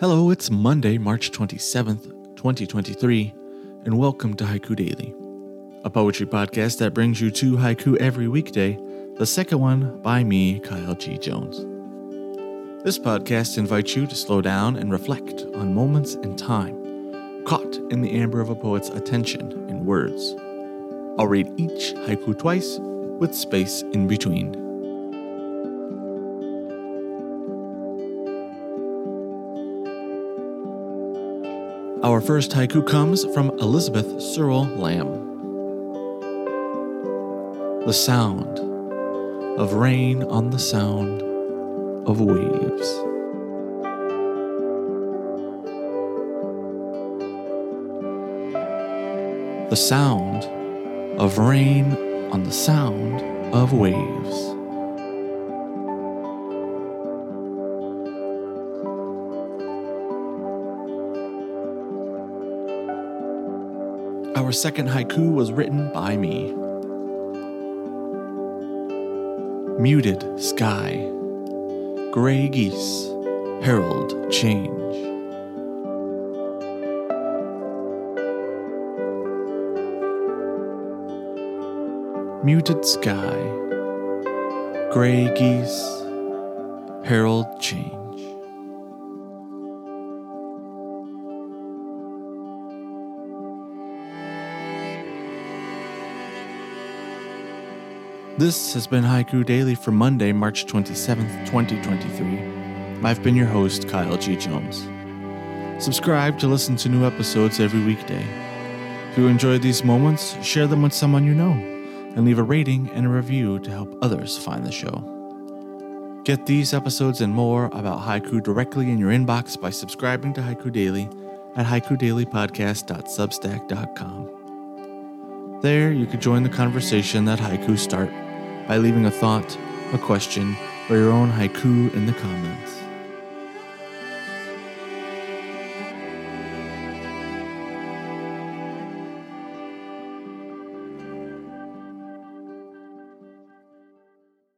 Hello, it's Monday, March 27th, 2023, and welcome to Haiku Daily, a poetry podcast that brings you two haiku every weekday, the second one by me, Kyle G. Jones. This podcast invites you to slow down and reflect on moments in time, caught in the amber of a poet's attention in words. I'll read each haiku twice with space in between. Our first haiku comes from Elizabeth Searle Lamb. The sound of rain on the sound of waves. The sound of rain on the sound of waves. Our second haiku was written by me. Muted sky, gray geese, herald change. Muted sky, gray geese, herald change. This has been Haiku Daily for Monday, March 27th, 2023. I've been your host, Kyle G. Jones. Subscribe to listen to new episodes every weekday. If you enjoyed these moments, share them with someone you know, and leave a rating and a review to help others find the show. Get these episodes and more about haiku directly in your inbox by subscribing to Haiku Daily at haikudailypodcast.substack.com. There, you could join the conversation that haiku start by leaving a thought, a question, or your own haiku in the comments.